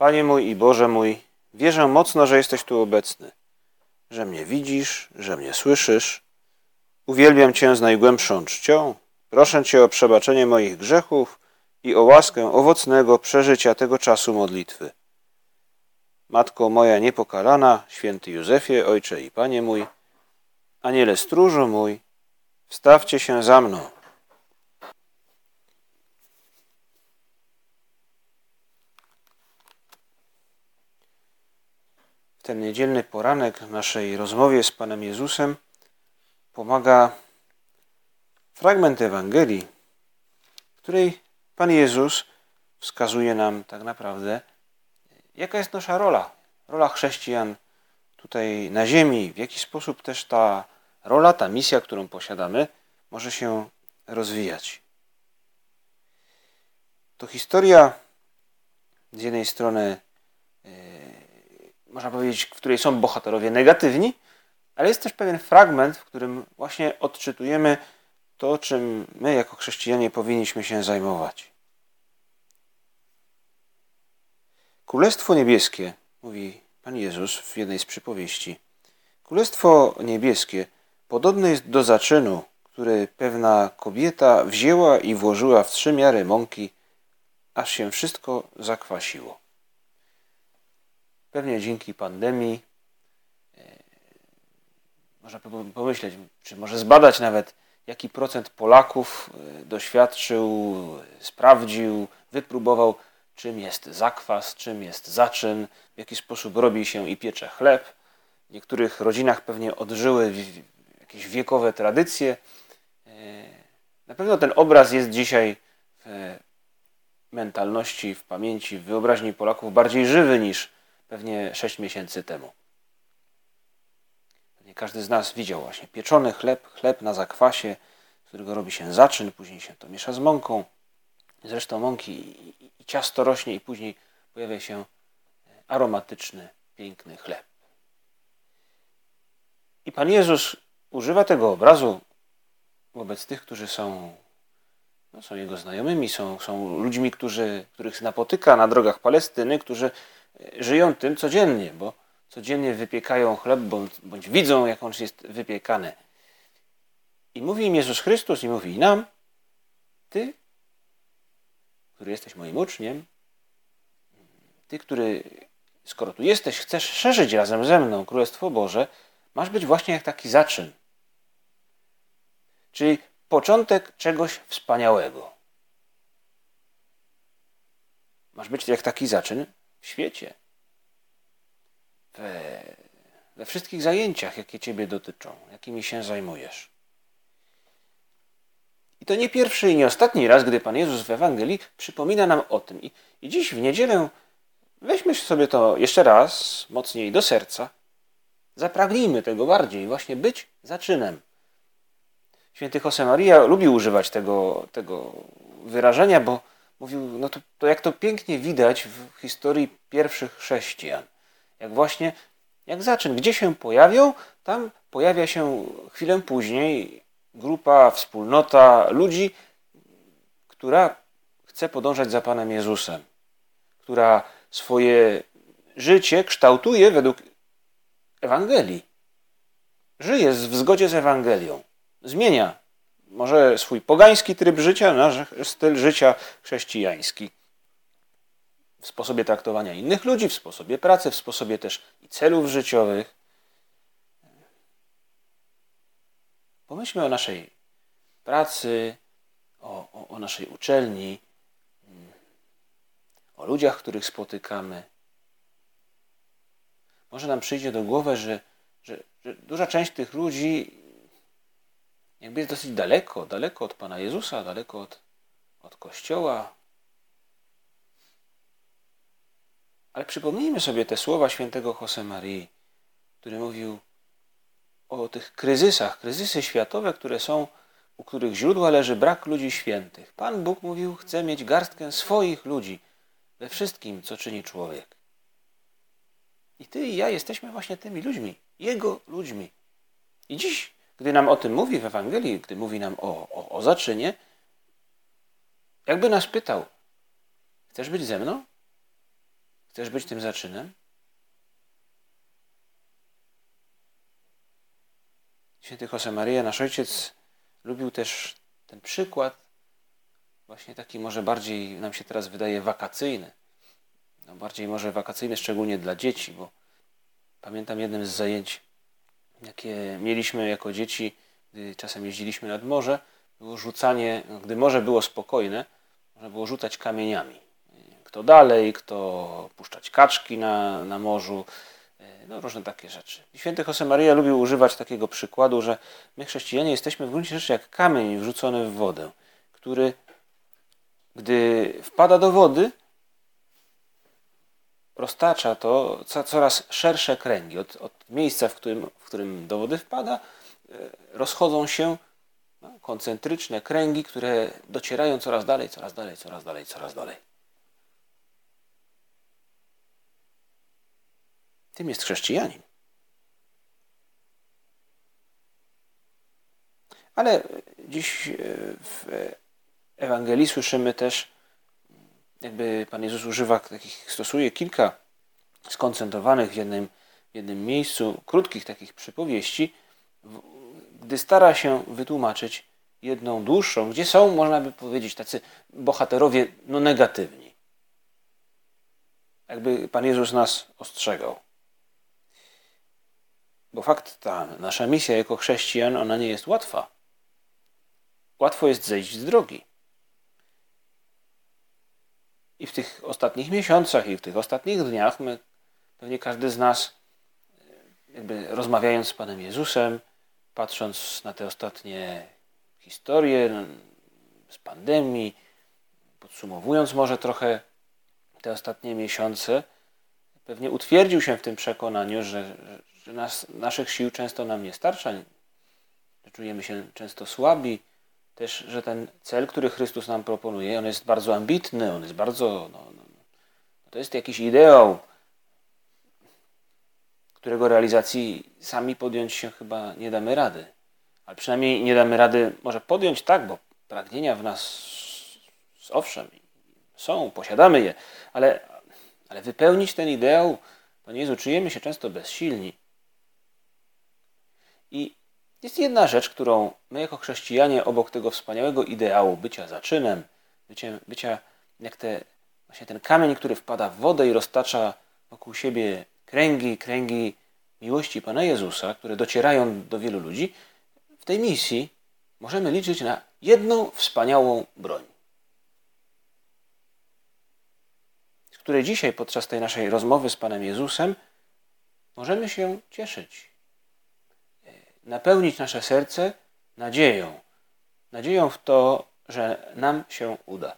Panie mój i Boże mój, wierzę mocno, że jesteś tu obecny, że mnie widzisz, że mnie słyszysz. Uwielbiam Cię z najgłębszą czcią. Proszę Cię o przebaczenie moich grzechów i o łaskę owocnego przeżycia tego czasu modlitwy. Matko moja niepokalana, święty Józefie, Ojcze i Panie mój, Aniele stróżu mój, wstawcie się za mną. Ten niedzielny poranek w naszej rozmowie z Panem Jezusem pomaga fragment Ewangelii, w której Pan Jezus wskazuje nam tak naprawdę, jaka jest nasza rola, rola chrześcijan tutaj na ziemi, w jaki sposób też ta rola, ta misja, którą posiadamy, może się rozwijać. To historia z jednej strony, można powiedzieć, w której są bohaterowie negatywni, ale jest też pewien fragment, w którym właśnie odczytujemy to, czym my jako chrześcijanie powinniśmy się zajmować. Królestwo niebieskie, mówi Pan Jezus w jednej z przypowieści. Królestwo niebieskie podobne jest do zaczynu, który pewna kobieta wzięła i włożyła w trzy miary mąki, aż się wszystko zakwasiło. Pewnie dzięki pandemii e, można pomyśleć, czy może zbadać nawet, jaki procent Polaków e, doświadczył, sprawdził, wypróbował czym jest zakwas, czym jest zaczyn, w jaki sposób robi się i piecze chleb. W niektórych rodzinach pewnie odżyły jakieś wiekowe tradycje. E, na pewno ten obraz jest dzisiaj w mentalności, w pamięci, w wyobraźni Polaków bardziej żywy niż pewnie 6 miesięcy temu. Pewnie każdy z nas widział właśnie pieczony chleb, chleb na zakwasie, z którego robi się zaczyn, później się to miesza z mąką. Zresztą mąki i ciasto rośnie i później pojawia się aromatyczny, piękny chleb. I Pan Jezus używa tego obrazu wobec tych, którzy są, no, są Jego znajomymi, są, są ludźmi, którzy, których napotyka na drogach Palestyny, którzy e, żyją tym codziennie, bo codziennie wypiekają chleb, bądź, bądź widzą, jak on jest wypiekany. I mówi im Jezus Chrystus i mówi nam, ty który jesteś moim uczniem, ty, który, skoro tu jesteś, chcesz szerzyć razem ze mną Królestwo Boże, masz być właśnie jak taki zaczyn. Czyli początek czegoś wspaniałego. Masz być jak taki zaczyn w świecie. We, we wszystkich zajęciach, jakie Ciebie dotyczą, jakimi się zajmujesz. I to nie pierwszy i nie ostatni raz, gdy Pan Jezus w Ewangelii przypomina nam o tym. I, i dziś w niedzielę weźmy sobie to jeszcze raz mocniej do serca. Zapragnijmy tego bardziej, właśnie być zaczynem. Święty Josemaria lubił używać tego, tego wyrażenia, bo mówił, no to, to jak to pięknie widać w historii pierwszych chrześcijan. Jak właśnie, jak zaczyn, gdzie się pojawią, tam pojawia się chwilę później grupa, wspólnota ludzi, która chce podążać za Panem Jezusem, która swoje życie kształtuje według Ewangelii. Żyje w zgodzie z Ewangelią. Zmienia może swój pogański tryb życia na styl życia chrześcijański. W sposobie traktowania innych ludzi, w sposobie pracy, w sposobie też i celów życiowych. Pomyślmy o naszej pracy, o, o, o naszej uczelni, o ludziach, których spotykamy. Może nam przyjdzie do głowy, że, że, że duża część tych ludzi jakby jest dosyć daleko, daleko od Pana Jezusa, daleko od, od Kościoła. Ale przypomnijmy sobie te słowa świętego Josemarii, który mówił o tych kryzysach, kryzysy światowe, które są, u których źródła leży brak ludzi świętych. Pan Bóg mówił, chce mieć garstkę swoich ludzi we wszystkim, co czyni człowiek. I ty i ja jesteśmy właśnie tymi ludźmi, Jego ludźmi. I dziś, gdy nam o tym mówi w Ewangelii, gdy mówi nam o, o, o zaczynie, jakby nas pytał, chcesz być ze mną? Chcesz być tym zaczynem? Święty Josemaria, nasz ojciec, lubił też ten przykład, właśnie taki może bardziej nam się teraz wydaje wakacyjny. No bardziej może wakacyjny, szczególnie dla dzieci, bo pamiętam jednym z zajęć, jakie mieliśmy jako dzieci, gdy czasem jeździliśmy nad morze, było rzucanie, gdy morze było spokojne, można było rzucać kamieniami. Kto dalej, kto puszczać kaczki na, na morzu, no różne takie rzeczy. Święty Josemaria lubił używać takiego przykładu, że my chrześcijanie jesteśmy w gruncie rzeczy jak kamień wrzucony w wodę, który gdy wpada do wody, roztacza to coraz szersze kręgi. Od, od miejsca, w którym, w którym do wody wpada, e, rozchodzą się no, koncentryczne kręgi, które docierają coraz dalej, coraz dalej, coraz dalej, coraz dalej. Tym jest chrześcijanin. Ale dziś e, w Ewangelii słyszymy też, jakby Pan Jezus używa takich, stosuje kilka skoncentrowanych w jednym, w jednym miejscu, krótkich takich przypowieści, gdy stara się wytłumaczyć jedną dłuższą, gdzie są, można by powiedzieć, tacy bohaterowie no, negatywni. Jakby Pan Jezus nas ostrzegał. Bo fakt, ta nasza misja jako chrześcijan, ona nie jest łatwa. Łatwo jest zejść z drogi. I w tych ostatnich miesiącach, i w tych ostatnich dniach, my, pewnie każdy z nas, jakby rozmawiając z Panem Jezusem, patrząc na te ostatnie historie z pandemii, podsumowując może trochę te ostatnie miesiące, pewnie utwierdził się w tym przekonaniu, że, że nas, naszych sił często nam nie starcza, że czujemy się często słabi, też, że ten cel, który Chrystus nam proponuje, on jest bardzo ambitny, on jest bardzo, no, no, to jest jakiś ideał, którego realizacji sami podjąć się chyba nie damy rady. Ale przynajmniej nie damy rady może podjąć tak, bo pragnienia w nas owszem są, posiadamy je, ale, ale wypełnić ten ideał, Panie Jezu, czujemy się często bezsilni. I jest jedna rzecz, którą my jako chrześcijanie obok tego wspaniałego ideału bycia zaczynem, bycia, bycia jak te, właśnie ten kamień, który wpada w wodę i roztacza wokół siebie kręgi, kręgi miłości Pana Jezusa, które docierają do wielu ludzi, w tej misji możemy liczyć na jedną wspaniałą broń. Z której dzisiaj podczas tej naszej rozmowy z Panem Jezusem możemy się cieszyć napełnić nasze serce nadzieją. Nadzieją w to, że nam się uda.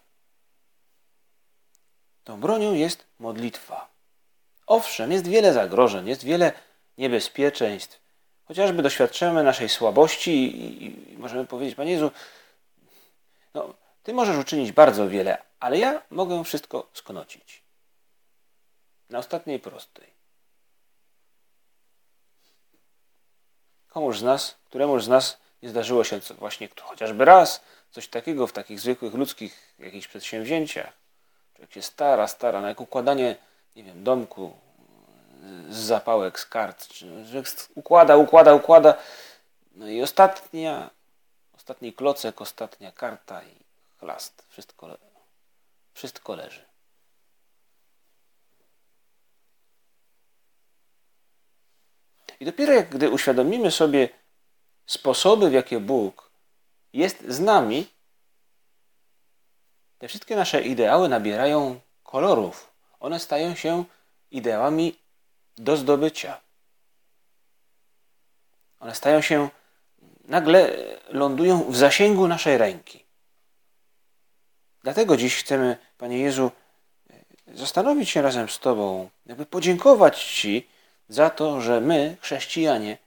Tą bronią jest modlitwa. Owszem, jest wiele zagrożeń, jest wiele niebezpieczeństw. Chociażby doświadczymy naszej słabości i, i, możemy powiedzieć, Panie Jezu, no, Ty możesz uczynić bardzo wiele, ale ja mogę wszystko sknocić. Na ostatniej prostej. Komuż z nas, któremuż z nas nie zdarzyło się co, właśnie chociażby raz coś takiego w takich zwykłych ludzkich jakichś przedsięwzięciach. Człowiek się stara, stara, na jak układanie, nie wiem, domku z zapałek, z kart. Czy, układa, układa, układa. No i ostatnia, ostatni klocek, ostatnia karta i chlast. Wszystko, wszystko leży. I dopiero jak gdy uświadomimy sobie sposoby, w jakie Bóg jest z nami, te wszystkie nasze ideały nabierają kolorów. One stają się ideałami do zdobycia. One stają się, nagle lądują w zasięgu naszej ręki. Dlatego dziś chcemy, Panie Jezu, zastanowić się razem z Tobą, jakby podziękować Ci za to, że my, chrześcijanie,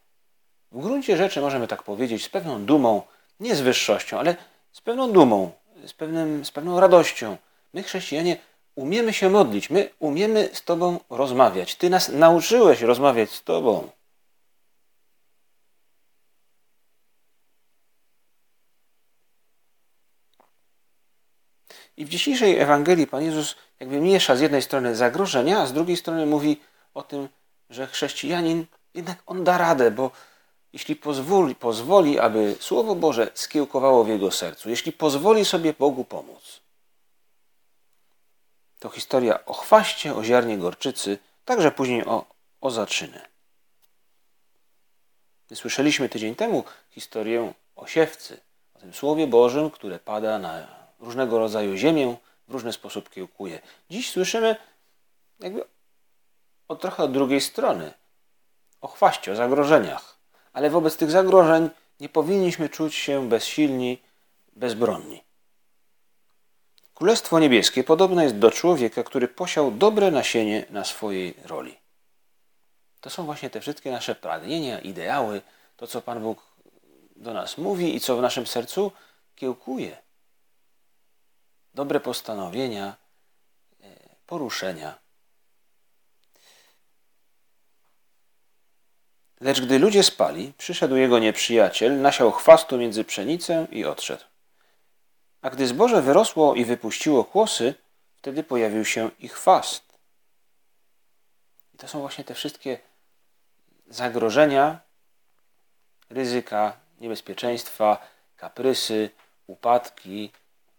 w gruncie rzeczy możemy tak powiedzieć, z pewną dumą, nie z wyższością, ale z pewną dumą, z, pewnym, z pewną radością. My, chrześcijanie, umiemy się modlić, my umiemy z Tobą rozmawiać. Ty nas nauczyłeś rozmawiać z Tobą. I w dzisiejszej Ewangelii Pan Jezus jakby miesza z jednej strony zagrożenia, a z drugiej strony mówi o tym, że chrześcijanin jednak on da radę, bo jeśli pozwoli, pozwoli, aby Słowo Boże skiełkowało w jego sercu, jeśli pozwoli sobie Bogu pomóc, to historia o chwaście, o ziarnie gorczycy, także później o, o zaczyny. Słyszeliśmy tydzień temu historię o siewcy, o tym Słowie Bożym, które pada na różnego rodzaju ziemię, w różny sposób kiełkuje. Dziś słyszymy jakby o trochę od drugiej strony, o chwaście, o zagrożeniach. Ale wobec tych zagrożeń nie powinniśmy czuć się bezsilni, bezbronni. Królestwo Niebieskie podobne jest do człowieka, który posiał dobre nasienie na swojej roli. To są właśnie te wszystkie nasze pragnienia, ideały, to co Pan Bóg do nas mówi i co w naszym sercu kiełkuje. Dobre postanowienia, e, poruszenia. Lecz gdy ludzie spali, przyszedł jego nieprzyjaciel, nasiał chwastu między pszenicę i odszedł. A gdy zboże wyrosło i wypuściło kłosy, wtedy pojawił się ich chwast. I to są właśnie te wszystkie zagrożenia, ryzyka, niebezpieczeństwa, kaprysy, upadki,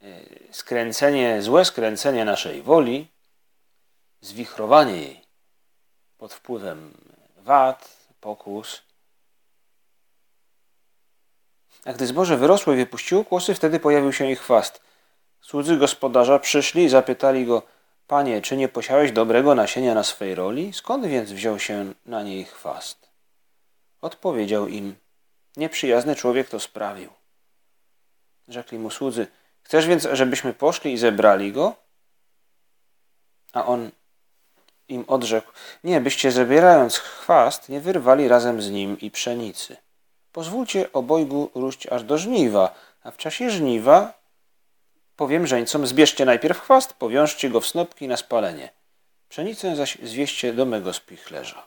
e, skręcenie, złe skręcenie naszej woli, zwichrowanie jej pod wpływem wad, pokus. A gdy zboże wyrosło i wypuściło kłosy, wtedy pojawił się ich chwast. Słudzy gospodarza przyszli i zapytali go, Panie, czy nie posiałeś dobrego nasienia na swej roli? Skąd więc wziął się na niej chwast? Odpowiedział im, nieprzyjazny człowiek to sprawił. Rzekli mu słudzy, chcesz więc, żebyśmy poszli i zebrali go? A on im odrzekł, nie, byście zabierając chwast, nie wyrwali razem z nim i pszenicy. Pozwólcie obojgu róść aż do żniwa, a w czasie żniwa powiem żeńcom, zbierzcie najpierw chwast, powiążcie go w snopki na spalenie. Pszenicę zaś zwieście do mego spichlerza.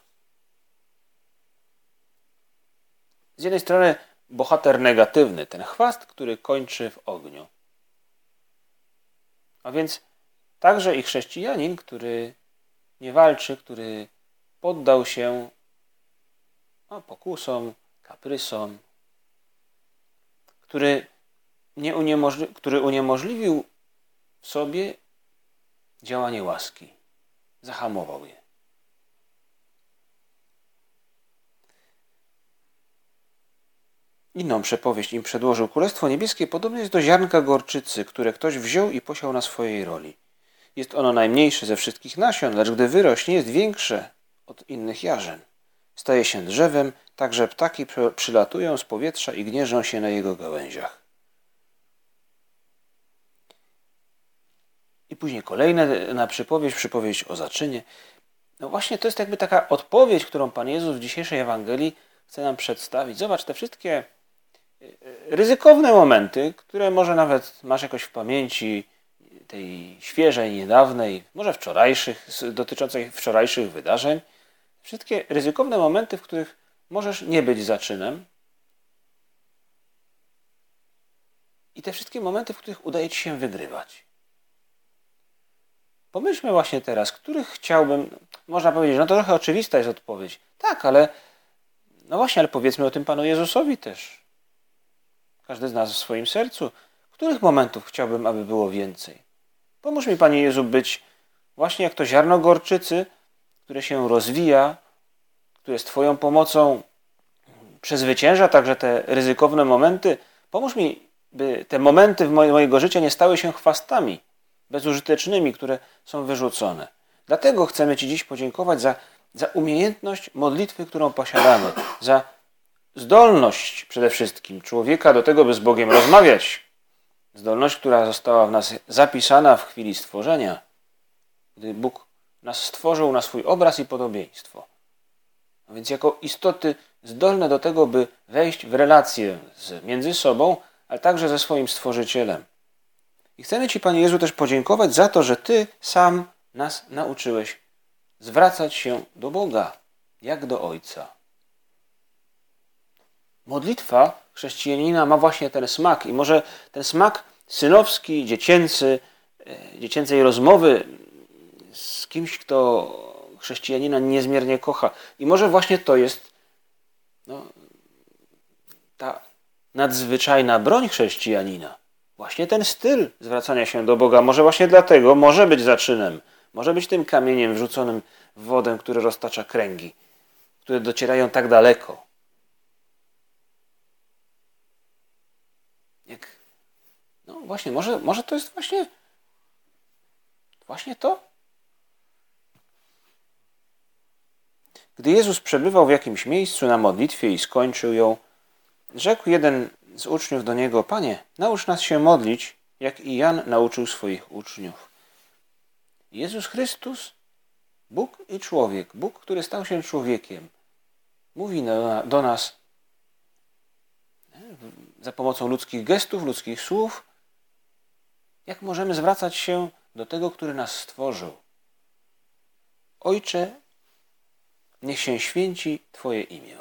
Z jednej strony bohater negatywny, ten chwast, który kończy w ogniu. A więc także i chrześcijanin, który nie walczy, który poddał się no, pokusom, kaprysom, który, nie uniemożli który uniemożliwił w sobie działanie łaski, zahamował je. Inną przepowieść im przedłożył. Królestwo Niebieskie podobne jest do ziarnka gorczycy, które ktoś wziął i posiał na swojej roli. Jest ono najmniejsze ze wszystkich nasion, lecz gdy wyrośnie, jest większe od innych jarzyn. Staje się drzewem, tak że ptaki przylatują z powietrza i gnieżą się na jego gałęziach. I później kolejne na przypowieść, przypowieść o zaczynie. No właśnie to jest jakby taka odpowiedź, którą Pan Jezus w dzisiejszej Ewangelii chce nam przedstawić. Zobacz, te wszystkie y, ryzykowne momenty, które może nawet masz jakoś w pamięci, tej świeżej, niedawnej, może wczorajszych, dotyczącej wczorajszych wydarzeń, wszystkie ryzykowne momenty, w których możesz nie być zaczynem, i te wszystkie momenty, w których udaje ci się wygrywać. Pomyślmy właśnie teraz, których chciałbym, można powiedzieć, no to trochę oczywista jest odpowiedź. Tak, ale no właśnie, ale powiedzmy o tym Panu Jezusowi też. Każdy z nas w swoim sercu. Których momentów chciałbym, aby było więcej? Pomóż mi, Panie Jezu, być właśnie jak to ziarno gorczycy, które się rozwija, które z Twoją pomocą przezwycięża także te ryzykowne momenty. Pomóż mi, by te momenty w mojego życia nie stały się chwastami bezużytecznymi, które są wyrzucone. Dlatego chcemy Ci dziś podziękować za, za umiejętność modlitwy, którą posiadamy, za zdolność przede wszystkim człowieka do tego, by z Bogiem rozmawiać, Zdolność, która została w nas zapisana w chwili stworzenia, gdy Bóg nas stworzył na swój obraz i podobieństwo. A więc jako istoty zdolne do tego, by wejść w relację z, między sobą, ale także ze swoim Stworzycielem. I chcemy Ci, Panie Jezu, też podziękować za to, że Ty sam nas nauczyłeś zwracać się do Boga, jak do Ojca. Modlitwa chrześcijanina ma właśnie ten smak i może ten smak synowski, dziecięcy, e, dziecięcej rozmowy z kimś, kto chrześcijanina niezmiernie kocha. I może właśnie to jest no, ta nadzwyczajna broń chrześcijanina. Właśnie ten styl zwracania się do Boga. Może właśnie dlatego może być zaczynem. Może być tym kamieniem wrzuconym w wodę, który roztacza kręgi, które docierają tak daleko. Jak, no właśnie, może, może to jest właśnie, właśnie to? Gdy Jezus przebywał w jakimś miejscu na modlitwie i skończył ją, rzekł jeden z uczniów do niego: Panie, naucz nas się modlić, jak i Jan nauczył swoich uczniów. Jezus Chrystus, Bóg i człowiek, Bóg, który stał się człowiekiem, mówi do, nas za pomocą ludzkich gestów, ludzkich słów, jak możemy zwracać się do tego, który nas stworzył. Ojcze, niech się święci Twoje imię.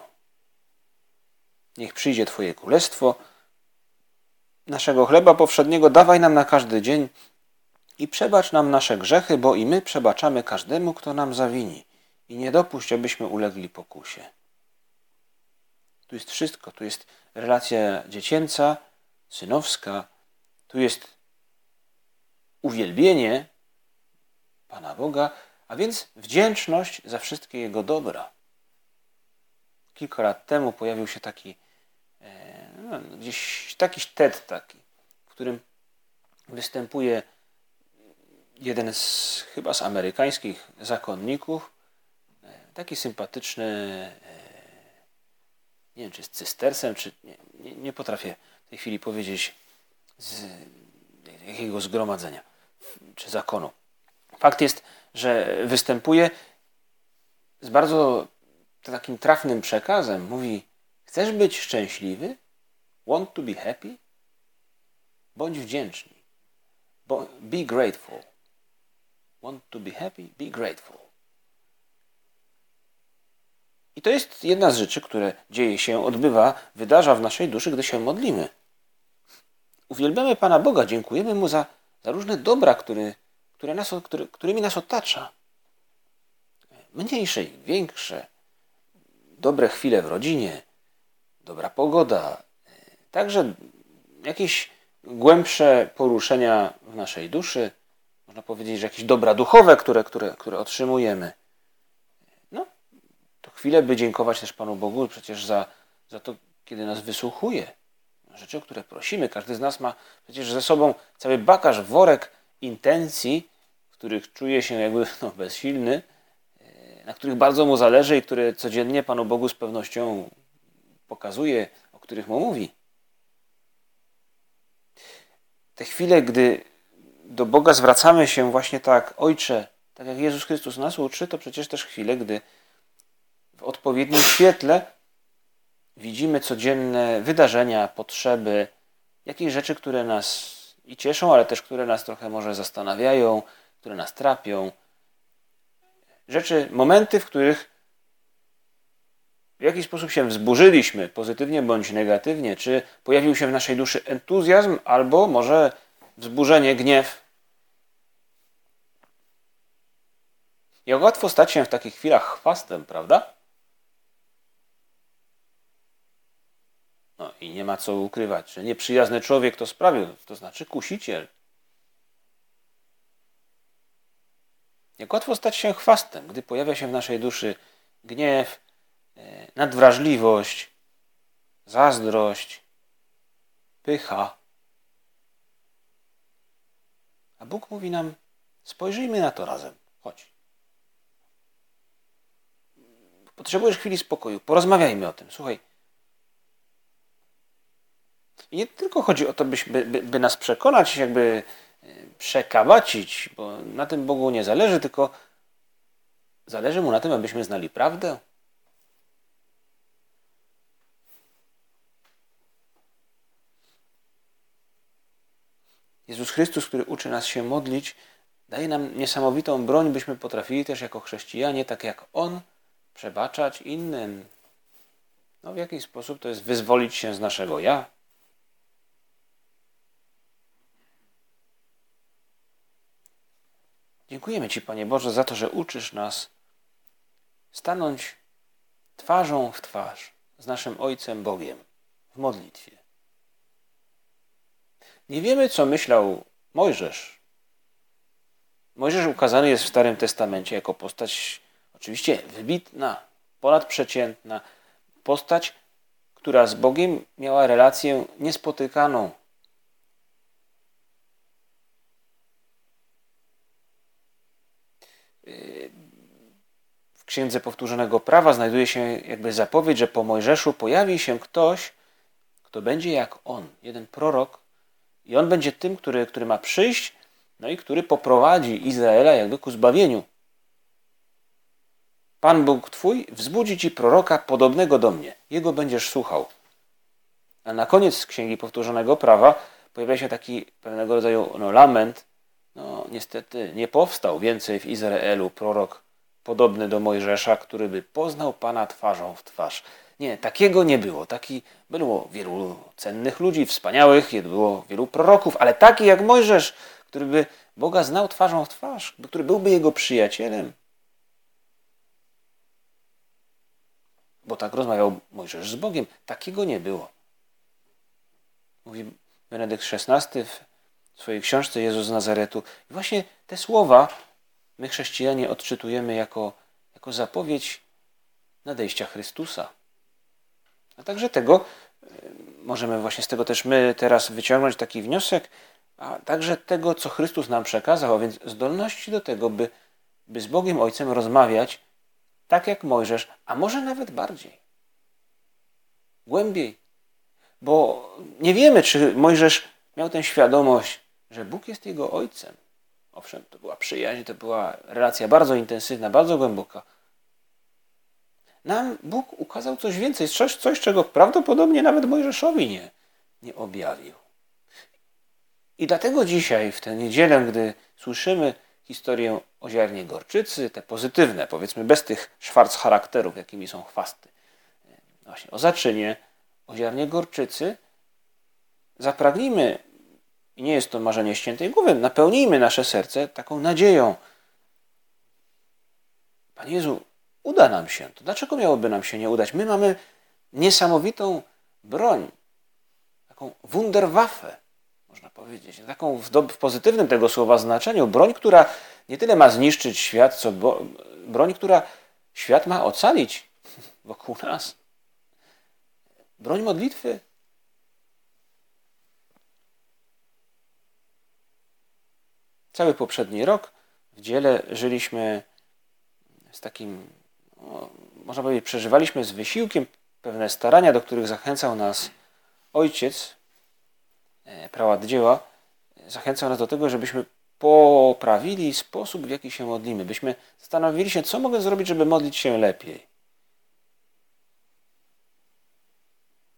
Niech przyjdzie Twoje królestwo. Naszego chleba powszedniego dawaj nam na każdy dzień i przebacz nam nasze grzechy, bo i my przebaczamy każdemu, kto nam zawini. I nie dopuść, abyśmy ulegli pokusie. Tu jest wszystko. Tu jest relacja dziecięca, synowska. Tu jest uwielbienie Pana Boga, a więc wdzięczność za wszystkie Jego dobra. Kilka lat temu pojawił się taki e, no, gdzieś takiś TED taki, w którym występuje jeden z chyba z amerykańskich zakonników, e, taki sympatyczny, e, nie wiem czy jest cystersem, czy nie, nie, nie potrafię w tej chwili powiedzieć z jakiego zgromadzenia czy zakonu. Fakt jest, że występuje z bardzo takim trafnym przekazem. Mówi: Chcesz być szczęśliwy? Want to be happy? Bądź wdzięczny. Be grateful. Want to be happy? Be grateful. I to jest jedna z rzeczy, które dzieje się, odbywa, wydarza w naszej duszy, gdy się modlimy. Uwielbiamy Pana Boga, dziękujemy Mu za, za różne dobra, które, które nas, które, którymi nas otacza. Mniejsze i większe, dobre chwile w rodzinie, dobra pogoda, także jakieś głębsze poruszenia w naszej duszy, można powiedzieć, że jakieś dobra duchowe, które, które, które otrzymujemy. Chwilę by dziękować też Panu Bogu przecież za, za to, kiedy nas wysłuchuje. Rzeczy, o które prosimy. Każdy z nas ma przecież ze sobą cały bakaż, worek intencji, których czuje się jakby no, bezsilny, e, na których bardzo mu zależy i które codziennie Panu Bogu z pewnością pokazuje, o których mu mówi. Te chwile, gdy do Boga zwracamy się właśnie tak, Ojcze, tak jak Jezus Chrystus nas uczy, to przecież też chwile, gdy w odpowiednim świetle widzimy codzienne wydarzenia, potrzeby, jakieś rzeczy, które nas i cieszą, ale też które nas trochę może zastanawiają, które nas trapią. Rzeczy, momenty, w których w jakiś sposób się wzburzyliśmy, pozytywnie bądź negatywnie, czy pojawił się w naszej duszy entuzjazm, albo może wzburzenie, gniew. Jak łatwo stać się w takich chwilach chwastem, prawda? No i nie ma co ukrywać, że nieprzyjazny człowiek to sprawił, to znaczy kusiciel. Jak łatwo stać się chwastem, gdy pojawia się w naszej duszy gniew, e, nadwrażliwość, zazdrość, pycha. A Bóg mówi nam: spojrzyjmy na to razem. Chodź. Potrzebujesz chwili spokoju. Porozmawiajmy o tym. Słuchaj. I nie tylko chodzi o to, by, by, by nas przekonać, jakby e, przekabacić, bo na tym Bogu nie zależy, tylko zależy mu na tym, abyśmy znali prawdę. Jezus Chrystus, który uczy nas się modlić, daje nam niesamowitą broń, byśmy potrafili też jako chrześcijanie, tak jak On, przebaczać innym. No w jaki sposób to jest wyzwolić się z naszego ja? Dziękujemy Ci, Panie Boże, za to, że uczysz nas stanąć twarzą w twarz z naszym Ojcem Bogiem w modlitwie. Nie wiemy, co myślał Mojżesz. Mojżesz ukazany jest w Starym Testamencie jako postać oczywiście wybitna, ponadprzeciętna, postać, która z Bogiem miała relację niespotykaną. W Księdze Powtórzonego Prawa znajduje się jakby zapowiedź, że po Mojżeszu pojawi się ktoś, kto będzie jak on, jeden prorok, i on będzie tym, który, który ma przyjść, no i który poprowadzi Izraela jakby ku zbawieniu. Pan Bóg Twój wzbudzi Ci proroka podobnego do mnie. Jego będziesz słuchał. A na koniec Księgi Powtórzonego Prawa pojawia się taki pewnego rodzaju no, lament. No niestety nie powstał więcej w Izraelu prorok podobny do Mojżesza, który by poznał Pana twarzą w twarz. Nie, takiego nie było. Taki było wielu cennych ludzi, wspaniałych, było wielu proroków, ale taki jak Mojżesz, który by Boga znał twarzą w twarz, który byłby jego przyjacielem. Bo tak rozmawiał Mojżesz z Bogiem. Takiego nie było. Mówi Benedykt XVI w swojej książce Jezus z Nazaretu. I właśnie te słowa my chrześcijanie odczytujemy jako, jako zapowiedź nadejścia Chrystusa. A także tego, e, możemy właśnie z tego też my teraz wyciągnąć taki wniosek, a także tego, co Chrystus nam przekazał, a więc zdolności do tego, by, by z Bogiem Ojcem rozmawiać tak jak Mojżesz, a może nawet bardziej. Głębiej. Bo nie wiemy, czy Mojżesz miał tę świadomość, że Bóg jest jego ojcem. Owszem, to była przyjaźń, to była relacja bardzo intensywna, bardzo głęboka. Nam Bóg ukazał coś więcej, coś, coś czego prawdopodobnie nawet Mojżeszowi nie, nie objawił. I dlatego dzisiaj, w tę niedzielę, gdy słyszymy historię o ziarnie gorczycy, te pozytywne, powiedzmy bez tych szwarc charakterów, jakimi są chwasty, właśnie o zaczynie, o ziarnie gorczycy, zapragnijmy, i nie jest to marzenie ściętej głowy, napełnijmy nasze serce taką nadzieją. Panie Jezu, uda nam się. To dlaczego miałoby nam się nie udać? My mamy niesamowitą broń, taką Wunderwaffe, można powiedzieć, taką w, do, w pozytywnym tego słowa znaczeniu, broń, która nie tyle ma zniszczyć świat, co bo, broń, która świat ma ocalić wokół nas. Broń modlitwy. Cały poprzedni rok w dziele żyliśmy z takim no, można powiedzieć, przeżywaliśmy z wysiłkiem pewne starania, do których zachęcał nas ojciec, e, prałat dzieła, zachęcał nas do tego, żebyśmy poprawili sposób, w jaki się modlimy, byśmy zastanowili się, co mogę zrobić, żeby modlić się lepiej.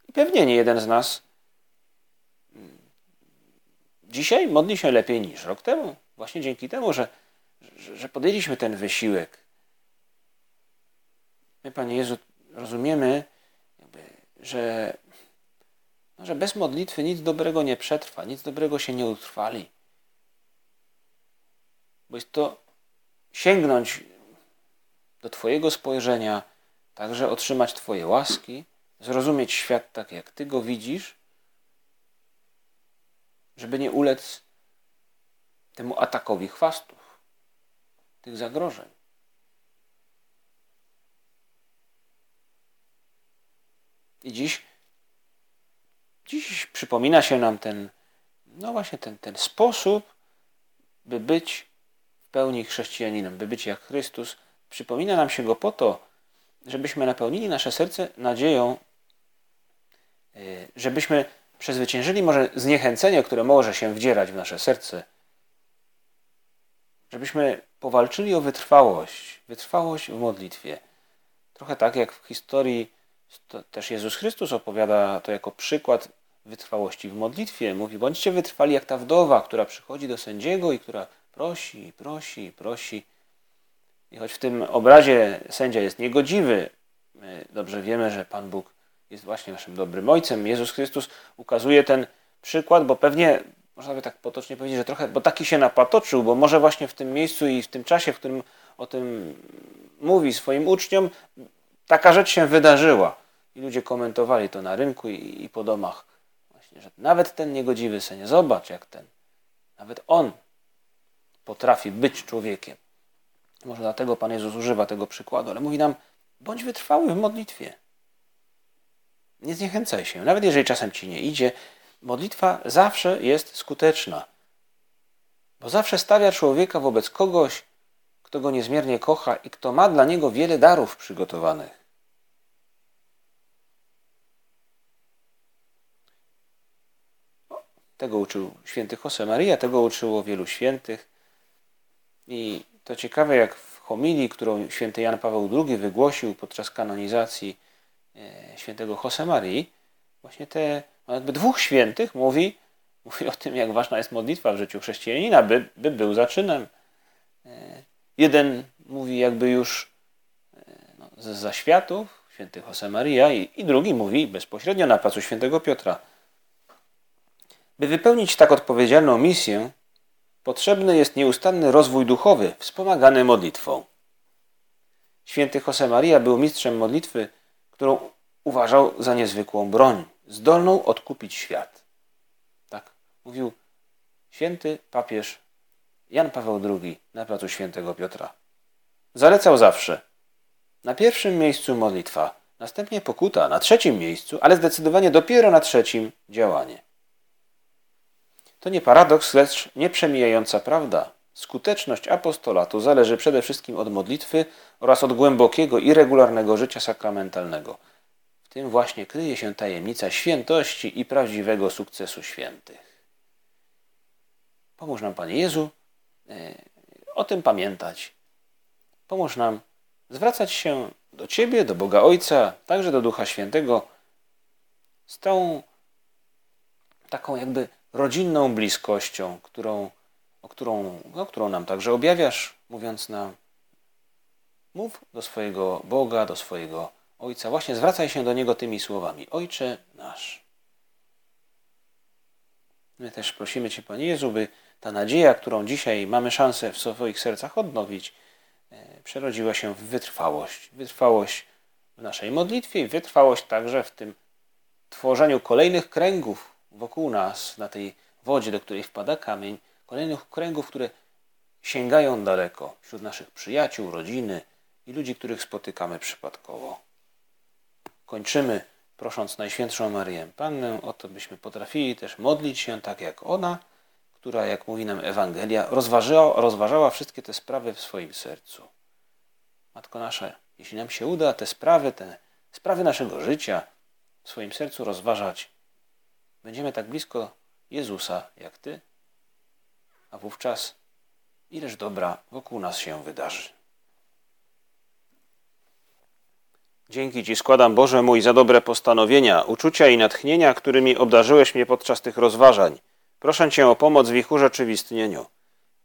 I pewnie nie jeden z nas mm, dzisiaj modli się lepiej niż rok temu. Właśnie dzięki temu, że, że, że podjęliśmy ten wysiłek My, Panie Jezu, rozumiemy, jakby, że, no, że bez modlitwy nic dobrego nie przetrwa, nic dobrego się nie utrwali. Bo jest to sięgnąć do Twojego spojrzenia, także otrzymać Twoje łaski, zrozumieć świat tak, jak Ty go widzisz, żeby nie ulec temu atakowi chwastów, tych zagrożeń. I dziś, dziś przypomina się nam ten, no właśnie ten, ten sposób, by być w pełni chrześcijaninem, by być jak Chrystus. Przypomina nam się go po to, żebyśmy napełnili nasze serce nadzieją, y, żebyśmy przezwyciężyli może zniechęcenie, które może się wdzierać w nasze serce, żebyśmy powalczyli o wytrwałość, wytrwałość w modlitwie. Trochę tak jak w historii to też Jezus Chrystus opowiada to jako przykład wytrwałości w modlitwie. Mówi, bądźcie wytrwali jak ta wdowa, która przychodzi do sędziego i która prosi, prosi, prosi. I choć w tym obrazie sędzia jest niegodziwy, my dobrze wiemy, że Pan Bóg jest właśnie naszym dobrym Ojcem. Jezus Chrystus ukazuje ten przykład, bo pewnie można by tak potocznie powiedzieć, że trochę, bo taki się napatoczył, bo może właśnie w tym miejscu i w tym czasie, w którym o tym mówi swoim uczniom, taka rzecz się wydarzyła. I ludzie komentowali to na rynku i, i po domach. Właśnie, że nawet ten niegodziwy senie, zobacz jak ten, nawet on potrafi być człowiekiem. Może dlatego Pan Jezus używa tego przykładu, ale mówi nam, bądź wytrwały w modlitwie. Nie zniechęcaj się. Nawet jeżeli czasem ci nie idzie, modlitwa zawsze jest skuteczna. Bo zawsze stawia człowieka wobec kogoś, kto go niezmiernie kocha i kto ma dla niego wiele darów przygotowanych. Tego uczył święty Josemaria, tego uczyło wielu świętych. I to ciekawe, jak w homilii, którą święty Jan Paweł II wygłosił podczas kanonizacji e, świętego Josemarii, właśnie te jakby dwóch świętych mówi, mówi o tym, jak ważna jest modlitwa w życiu chrześcijanina, by, by był zaczynem. E, jeden mówi jakby już e, no, z zaświatów, święty Josemaria, i, i drugi mówi bezpośrednio na placu świętego Piotra. By wypełnić tak odpowiedzialną misję, potrzebny jest nieustanny rozwój duchowy, wspomagany modlitwą. Święty Josemaria był mistrzem modlitwy, którą uważał za niezwykłą broń, zdolną odkupić świat. Tak mówił święty papież Jan Paweł II na placu świętego Piotra. Zalecał zawsze na pierwszym miejscu modlitwa, następnie pokuta, na trzecim miejscu, ale zdecydowanie dopiero na trzecim działanie. To nie paradoks, lecz nieprzemijająca prawda. Skuteczność apostolatu zależy przede wszystkim od modlitwy oraz od głębokiego i regularnego życia sakramentalnego. Tym właśnie kryje się tajemnica świętości i prawdziwego sukcesu świętych. Pomóż nam, Panie Jezu, e, o tym pamiętać. Pomóż nam zwracać się do Ciebie, do Boga Ojca, także do Ducha Świętego z tą taką jakby rodzinną bliskością, którą, o którą, no, którą nam także objawiasz, mówiąc nam, mów do swojego Boga, do swojego Ojca, właśnie zwracaj się do Niego tymi słowami. Ojcze nasz. My też prosimy Cię, Panie Jezu, by ta nadzieja, którą dzisiaj mamy szansę w swoich sercach odnowić, e, przerodziła się w wytrwałość. Wytrwałość w naszej modlitwie i wytrwałość także w tym tworzeniu kolejnych kręgów wokół nas, na tej wodzie, do której wpada kamień, kolejnych kręgów, które sięgają daleko wśród naszych przyjaciół, rodziny i ludzi, których spotykamy przypadkowo. Kończymy prosząc Najświętszą Maryję Pannę o to, byśmy potrafili też modlić się tak jak ona, która, jak mówi nam Ewangelia, rozważała, rozważała wszystkie te sprawy w swoim sercu. Matko nasza, jeśli nam się uda te sprawy, te sprawy naszego życia w swoim sercu rozważać, będziemy tak blisko Jezusa jak Ty, a wówczas ileż dobra wokół nas się wydarzy. Dzięki Ci składam, Boże mój, za dobre postanowienia, uczucia i natchnienia, którymi obdarzyłeś mnie podczas tych rozważań. Proszę Cię o pomoc w ich urzeczywistnieniu.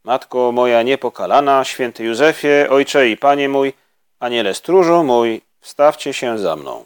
Matko moja niepokalana, święty Józefie, Ojcze i Panie mój, Aniele stróżu mój, wstawcie się za mną.